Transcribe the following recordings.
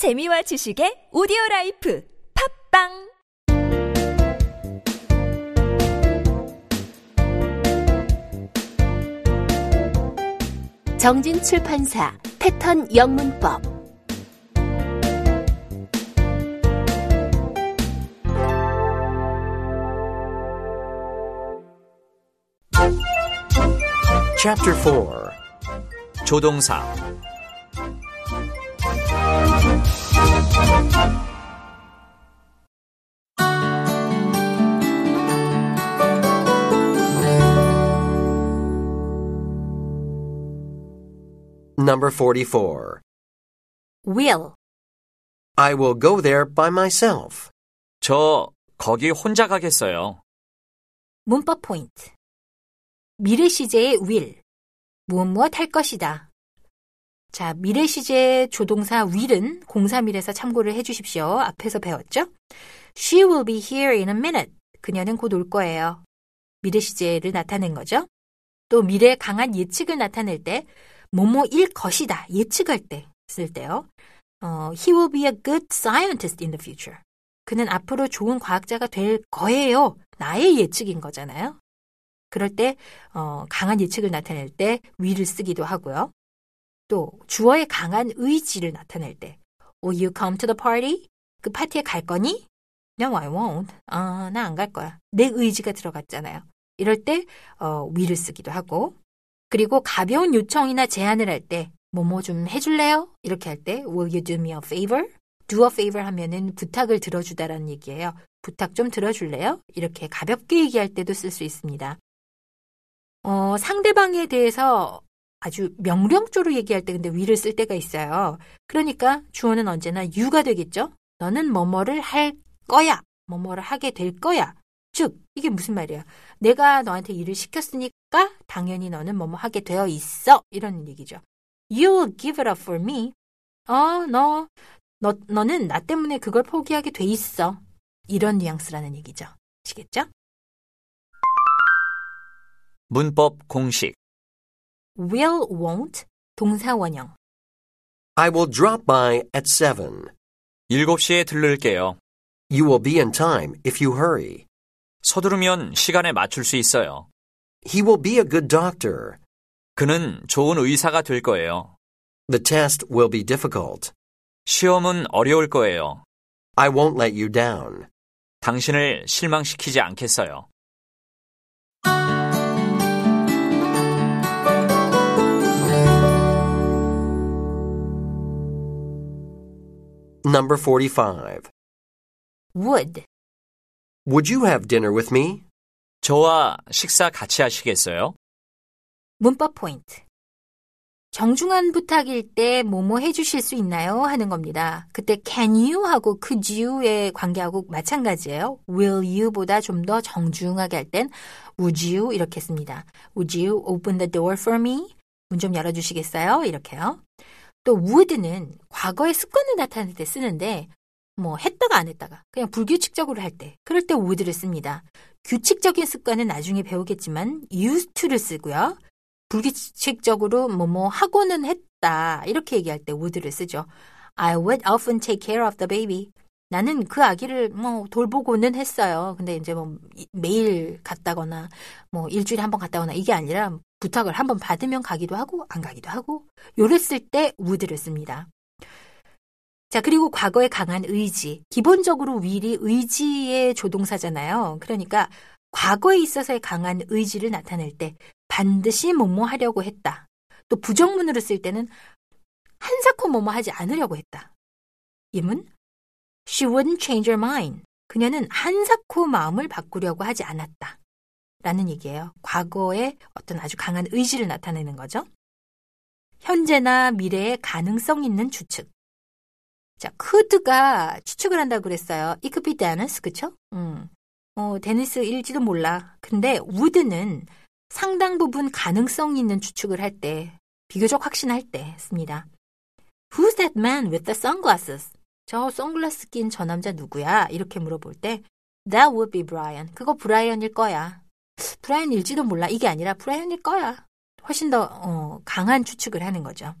재미와 지식의 오디오 라이프 팝빵! 정진 출판사 패턴 영문법. Chapter 4 조동사 Number 44 will I will go there by myself. 저 거기 혼자 가겠어요. 문법 포인트 미래 시제의 will 무엇 무엇 할 것이다. 자, 미래 시제 조동사 will은 공사밀에서 참고를 해 주십시오. 앞에서 배웠죠? She will be here in a minute. 그녀는 곧 올 거예요. 미래 시제를 나타낸 거죠. 또 미래의 강한 예측을 나타낼 때 뭐뭐일 것이다. 예측할 때 쓸 때요. 어, he will be a good scientist in the future. 그는 앞으로 좋은 과학자가 될 거예요. 나의 예측인 거잖아요. 그럴 때 어, 강한 예측을 나타낼 때 will을 쓰기도 하고요. 또 주어의 강한 의지를 나타낼 때 Will you come to the party? 그 파티에 갈 거니? No, I won't. 아, 나 안 갈 거야. 내 의지가 들어갔잖아요. 이럴 때 어, will을 쓰기도 하고 그리고 가벼운 요청이나 제안을 할 때 뭐뭐 좀 해줄래요? 이렇게 할 때 Will you do me a favor? do a favor 하면은 부탁을 들어주다라는 얘기예요. 부탁 좀 들어줄래요? 이렇게 가볍게 얘기할 때도 쓸 수 있습니다. 어, 상대방에 대해서 아주 명령조로 얘기할 때 근데 위를 쓸 때가 있어요. 그러니까 주어는 언제나 you가 되겠죠? 너는 뭐뭐를 할 거야. 뭐뭐를 하게 될 거야. 즉, 이게 무슨 말이야? 내가 너한테 일을 시켰으니까 당연히 너는 뭐뭐 하게 되어 있어. 이런 얘기죠. You will give it up for me. 어, 너, 너, 너는 나 때문에 그걸 포기하게 돼 있어. 이런 뉘앙스라는 얘기죠. 아시겠죠? 문법 공식 will, won't, 동사 원형. I will drop by at 7. 7시에 들를게요. You will be in time if you hurry. 서두르면 시간에 맞출 수 있어요. He will be a good doctor. 그는 좋은 의사가 될 거예요. The test will be difficult. 시험은 어려울 거예요. I won't let you down. 당신을 실망시키지 않겠어요. Number 45 would, Would you have dinner with me? 저와 식사 같이 하시겠어요? 문법 포인트. 정중한 부탁일 때 뭐뭐 해주실 수 있나요? 하는 겁니다. 그때 can you 하고 could you의 관계하고 마찬가지예요. will you보다 좀 더 정중하게 할 땐 would you 이렇게 씁니다. Would you open the door for me? 문 좀 열어주시겠어요? 이렇게요. 또 would는 과거의 습관을 나타낼 때 쓰는데 뭐 했다가 안 했다가 그냥 불규칙적으로 할 때 그럴 때 would를 씁니다. 규칙적인 습관은 나중에 배우겠지만 used to를 쓰고요. 불규칙적으로 뭐뭐 하고는 했다 이렇게 얘기할 때 would를 쓰죠. I would often take care of the baby. 나는 그 아기를 뭐 돌보고는 했어요. 근데 이제 뭐 매일 갔다거나 뭐 일주일에 한 번 갔다거나 이게 아니라 부탁을 한 번 받으면 가기도 하고 안 가기도 하고 요랬을 때 would를 씁니다. 자, 그리고 과거의 강한 의지. 기본적으로 will이 의지의 조동사잖아요. 그러니까 과거에 있어서의 강한 의지를 나타낼 때 반드시 뭐뭐 하려고 했다. 또 부정문으로 쓸 때는 한사코 뭐뭐 하지 않으려고 했다. 예문 She wouldn't change her mind. 그녀는 한사코 마음을 바꾸려고 하지 않았다. 라는 얘기예요. 과거의 어떤 아주 강한 의지를 나타내는 거죠. 현재나 미래에 가능성 있는 추측. 자, could가 추측을 한다고 그랬어요. It could be Dennis, 그쵸? 음. 어, 데니스일지도 몰라. 근데 would는 상당 부분 가능성 있는 추측을 할 때, 비교적 확신할 때 씁니다. Who's that man with the sunglasses? 저 선글라스 낀 저 남자 누구야? 이렇게 물어볼 때, That would be Brian. 그거 브라이언일 거야. 브라이언일지도 몰라. 이게 아니라 브라이언일 거야. 훨씬 더 어, 강한 추측을 하는 거죠.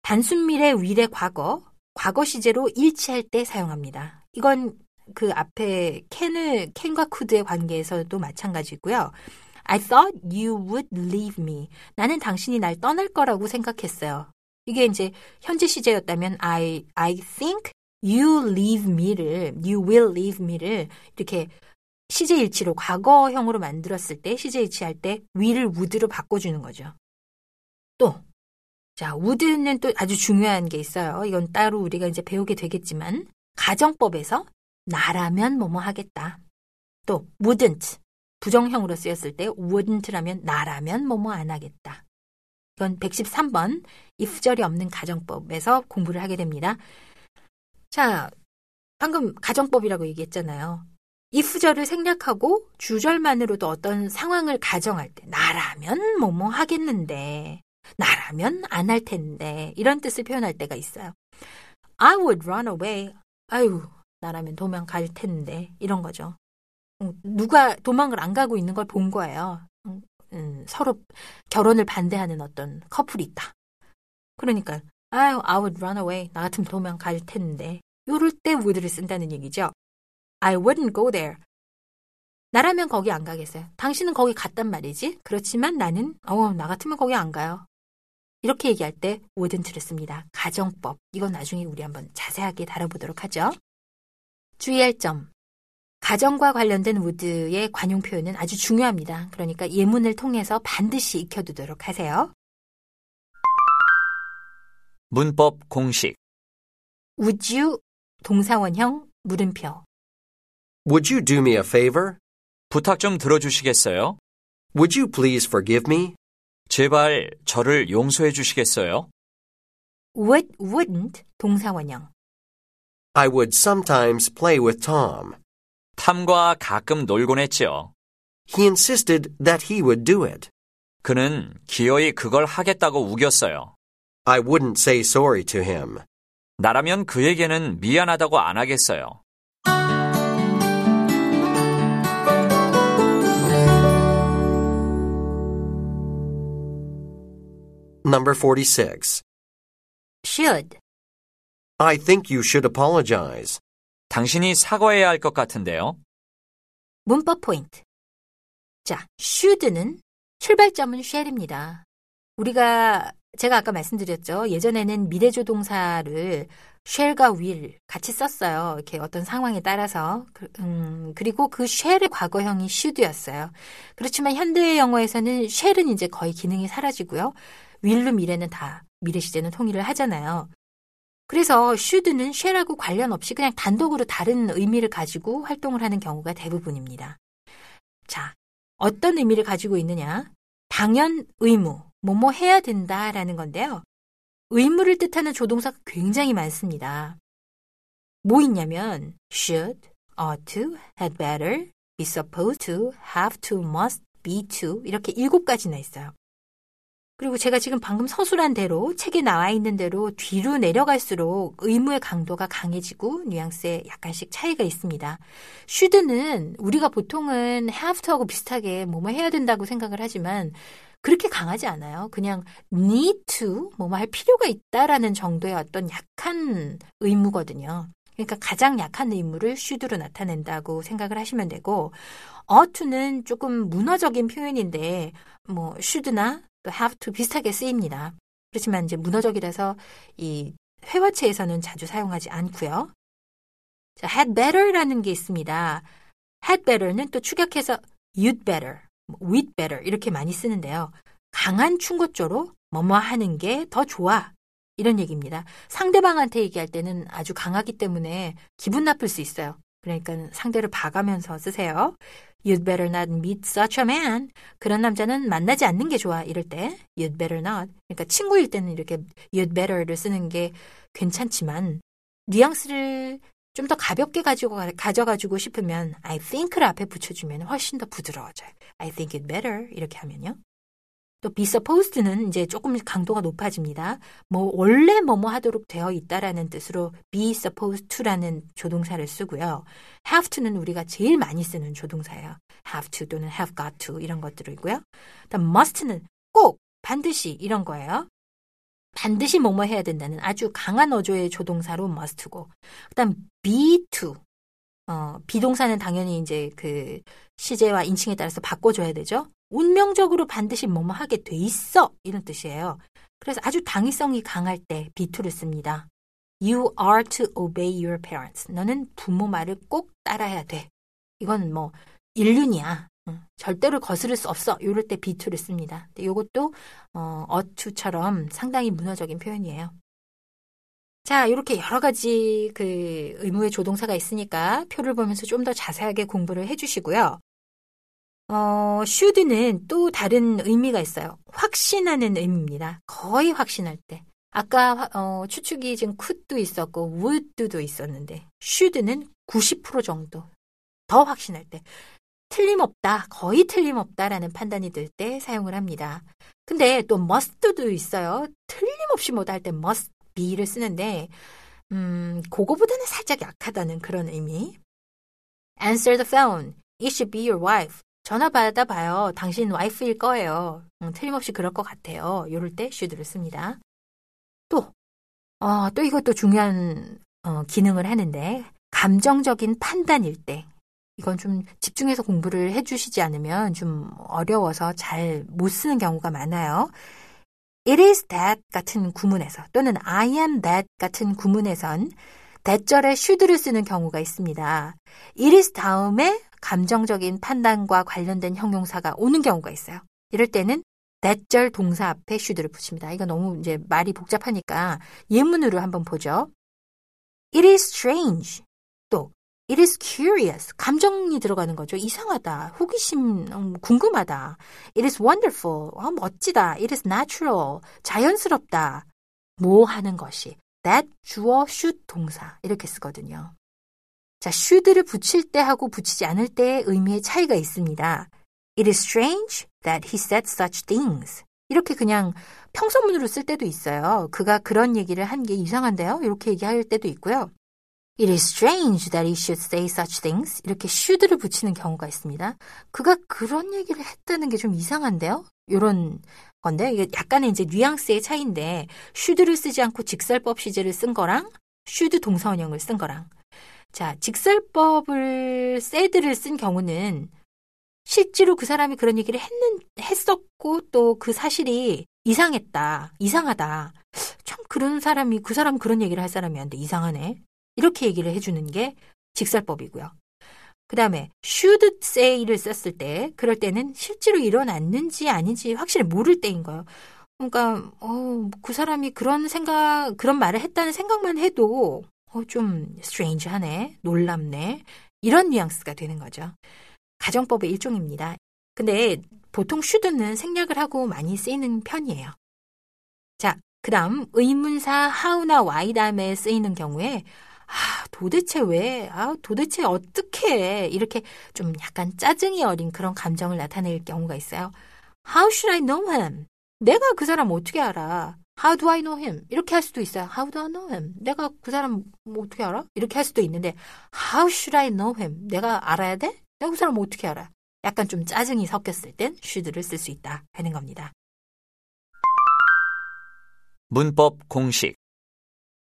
단순 미래, 위래, 과거. 과거 시제로 일치할 때 사용합니다. 이건 그 앞에 캔을 캔과 쿠드의 관계에서도 마찬가지고요. I thought you would leave me. 나는 당신이 날 떠날 거라고 생각했어요. 이게 이제 현재 시제였다면 I I think you leave me를 you will leave me를 이렇게 시제 일치로 과거형으로 만들었을 때 시제 일치할 때 will을 would로 바꿔 주는 거죠. 또 자, would는 또 아주 중요한 게 있어요. 이건 따로 우리가 이제 배우게 되겠지만 가정법에서 나라면 뭐뭐 하겠다. 또 wouldn't 부정형으로 쓰였을 때 wouldn't라면 나라면 뭐뭐 안 하겠다. 이건 113번 if절이 없는 가정법에서 공부를 하게 됩니다. 자, 방금 가정법이라고 얘기했잖아요. if절을 생략하고 주절만으로도 어떤 상황을 가정할 때 나라면 뭐뭐 하겠는데 나라면 안 할 텐데 이런 뜻을 표현할 때가 있어요. I would run away. 아유, 나라면 도망갈 텐데 이런 거죠. 음, 누가 도망을 안 가고 있는 걸 본 거예요. 음, 음, 서로 결혼을 반대하는 어떤 커플이 있다. 그러니까 아유, I would run away. 나 같으면 도망갈 텐데. 요럴 때 would를 쓴다는 얘기죠. I wouldn't go there. 나라면 거기 안 가겠어요. 당신은 거기 갔단 말이지. 그렇지만 나는 어, 나 같으면 거기 안 가요. 이렇게 얘기할 때 wouldn't를 씁니다. 가정법. 이건 나중에 우리 한번 자세하게 다뤄보도록 하죠. 주의할 점. 가정과 관련된 would의 관용 표현은 아주 중요합니다. 그러니까 예문을 통해서 반드시 익혀두도록 하세요. 문법 공식. would you 동사원형 물음표. Would you do me a favor? 부탁 좀 들어주시겠어요? Would you please forgive me? 제발 저를 용서해 주시겠어요? would, wouldn't 동사원형. I would sometimes play with Tom. 탐과 가끔 놀곤 했지요. He insisted that he would do it. 그는 기어이 그걸 하겠다고 우겼어요. I wouldn't say sorry to him. 나라면 그에게는 미안하다고 안 하겠어요. Number 46. should. I think you should apologize. 당신이 사과해야 할 것 같은데요. 문법 포인트. 자, should는 출발점은 shall입니다. 우리가 제가 아까 말씀드렸죠. 예전에는 미래조 동사를 shall과 will 같이 썼어요. 이렇게 어떤 상황에 따라서. 그, 음, 그리고 그 shall의 과거형이 should였어요. 그렇지만 현대 영어에서는 shall은 이제 거의 기능이 사라지고요. Will로 미래는 다 미래 시제는 통일을 하잖아요. 그래서 should는 shall하고 관련 없이 그냥 단독으로 다른 의미를 가지고 활동을 하는 경우가 대부분입니다. 자, 어떤 의미를 가지고 있느냐? 당연 의무, 뭐뭐 해야 된다라는 건데요. 의무를 뜻하는 조동사가 굉장히 많습니다. 뭐 있냐면 should, ought to, had better, be supposed to, have to, must, be to 이렇게 일곱 가지나 있어요. 그리고 제가 지금 방금 서술한 대로 책에 나와 있는 대로 뒤로 내려갈수록 의무의 강도가 강해지고 뉘앙스에 약간씩 차이가 있습니다. should는 우리가 보통은 have to하고 비슷하게 뭐뭐 해야 된다고 생각을 하지만 그렇게 강하지 않아요. 그냥 need to 뭐뭐 할 필요가 있다라는 정도의 어떤 약한 의무거든요. 그러니까 가장 약한 의무를 should로 나타낸다고 생각을 하시면 되고 to는 조금 문어적인 표현인데 뭐 should나 또 have to 비슷하게 쓰입니다. 그렇지만 이제 문어적이라서 이 회화체에서는 자주 사용하지 않고요. 자, had better라는 게 있습니다. had better는 또 축약해서 you'd better, with better 이렇게 많이 쓰는데요. 강한 충고조로 뭐뭐 하는 게 더 좋아. 이런 얘기입니다. 상대방한테 얘기할 때는 아주 강하기 때문에 기분 나쁠 수 있어요. 그러니까 상대를 봐가면서 쓰세요. You'd better not meet such a man. 그런 남자는 만나지 않는 게 좋아. 이럴 때 You'd better not. 그러니까 친구일 때는 이렇게 You'd better를 쓰는 게 괜찮지만 뉘앙스를 좀 더 가볍게 가지고 가져가지고 싶으면 I think를 앞에 붙여주면 훨씬 더 부드러워져요. I think it better 이렇게 하면요. 또 be supposed는 이제 조금 강도가 높아집니다. 뭐 원래 뭐뭐 하도록 되어 있다라는 뜻으로 be supposed to라는 조동사를 쓰고요. have to는 우리가 제일 많이 쓰는 조동사예요. have to 또는 have got to 이런 것들이고요. 다음 must는 꼭 반드시 이런 거예요. 반드시 뭐뭐 해야 된다는 아주 강한 어조의 조동사로 must고, 그다음 be to. 어, 비동사는 당연히 이제 그 시제와 인칭에 따라서 바꿔줘야 되죠. 운명적으로 반드시 뭐뭐 하게 돼 있어 이런 뜻이에요. 그래서 아주 당위성이 강할 때 to를 씁니다. You are to obey your parents. 너는 부모 말을 꼭 따라야 돼. 이건 뭐 인륜이야. 응, 절대로 거스를 수 없어. 이럴 때 to를 씁니다. 이것도 어, to처럼 상당히 문화적인 표현이에요. 자, 이렇게 여러 가지 그 의무의 조동사가 있으니까 표를 보면서 좀 더 자세하게 공부를 해주시고요. 어, should는 또 다른 의미가 있어요. 확신하는 의미입니다. 거의 확신할 때. 아까 어, 추측이 지금 could도 있었고 would도 있었는데 should는 90% 정도 더 확신할 때 틀림없다, 거의 틀림없다라는 판단이 들 때 사용을 합니다. 근데 또 must도 있어요. 틀림없이 뭐다 할 때 must be를 쓰는데 음, 그거보다는 살짝 약하다는 그런 의미. Answer the phone. It should be your wife. 전화 받아 봐요. 당신 와이프일 거예요. 음, 틀림없이 그럴 것 같아요. 이럴 때 should를 씁니다. 또, 어, 또 이것도 중요한 어, 기능을 하는데 감정적인 판단일 때 이건 좀 집중해서 공부를 해주시지 않으면 좀 어려워서 잘 못 쓰는 경우가 많아요. It is that 같은 구문에서 또는 I am that 같은 구문에선 대절에 should를 쓰는 경우가 있습니다. It is 다음에 감정적인 판단과 관련된 형용사가 오는 경우가 있어요. 이럴 때는 대절 동사 앞에 should를 붙입니다. 이거 너무 이제 말이 복잡하니까 예문으로 한번 보죠. It is strange. 또 It is curious. 감정이 들어가는 거죠. 이상하다. 호기심, 음, 궁금하다. It is wonderful. 어, 멋지다. It is natural. 자연스럽다. 뭐 하는 것이. That 주어 should 동사. 이렇게 쓰거든요. 자, should를 붙일 때 하고 붙이지 않을 때의 의미의 차이가 있습니다. It is strange that he said such things. 이렇게 그냥 평소문으로 쓸 때도 있어요. 그가 그런 얘기를 한 게 이상한데요? 이렇게 얘기할 때도 있고요. It is strange that he should say such things. 이렇게 should를 붙이는 경우가 있습니다. 그가 그런 얘기를 했다는 게 좀 이상한데요? 이런 건데 이게 약간의 이제 뉘앙스의 차이인데 should를 쓰지 않고 직설법 시제를 쓴 거랑 should 동사원형을 쓴 거랑 자 직설법을 said를 쓴 경우는 실제로 그 사람이 그런 얘기를 했는 했었고 또 그 사실이 이상했다 이상하다 참 그런 사람이 그 사람 그런 얘기를 할 사람이 한데 이상하네 이렇게 얘기를 해주는 게 직설법이고요. 그 다음에 should say를 썼을 때 그럴 때는 실제로 일어났는지 아닌지 확실히 모를 때인 거예요. 그러니까 어, 그 사람이 그런 생각 그런 말을 했다는 생각만 해도 어, 좀 strange하네, 놀랍네 이런 뉘앙스가 되는 거죠. 가정법의 일종입니다. 근데 보통 should는 생략을 하고 많이 쓰이는 편이에요. 자, 그 다음 의문사 how나 why 다음에 쓰이는 경우에 아, 도대체 왜, 아, 도대체 어떻게 이렇게 좀 약간 짜증이 어린 그런 감정을 나타낼 경우가 있어요. How should I know him? 내가 그 사람 어떻게 알아? How do I know him? 이렇게 할 수도 있어요. How do I know him? 내가 그 사람 뭐 어떻게 알아? 이렇게 할 수도 있는데 How should I know him? 내가 알아야 돼? 내가 그 사람 어떻게 알아? 약간 좀 짜증이 섞였을 땐 should를 쓸 수 있다 하는 겁니다. 문법 공식.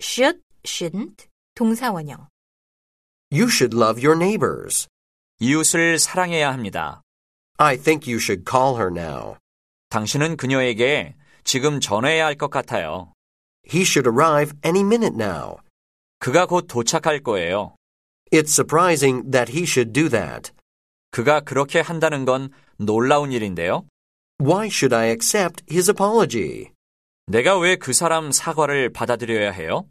should, shouldn't, 동사 원형. You should love your neighbors. 이웃을 사랑해야 합니다. I think you should call her now. 당신은 그녀에게 지금 전화해야 할 것 같아요. He should arrive any minute now. 그가 곧 도착할 거예요. It's surprising that he should do that. 그가 그렇게 한다는 건 놀라운 일인데요. Why should I accept his apology? 내가 왜 그 사람 사과를 받아들여야 해요?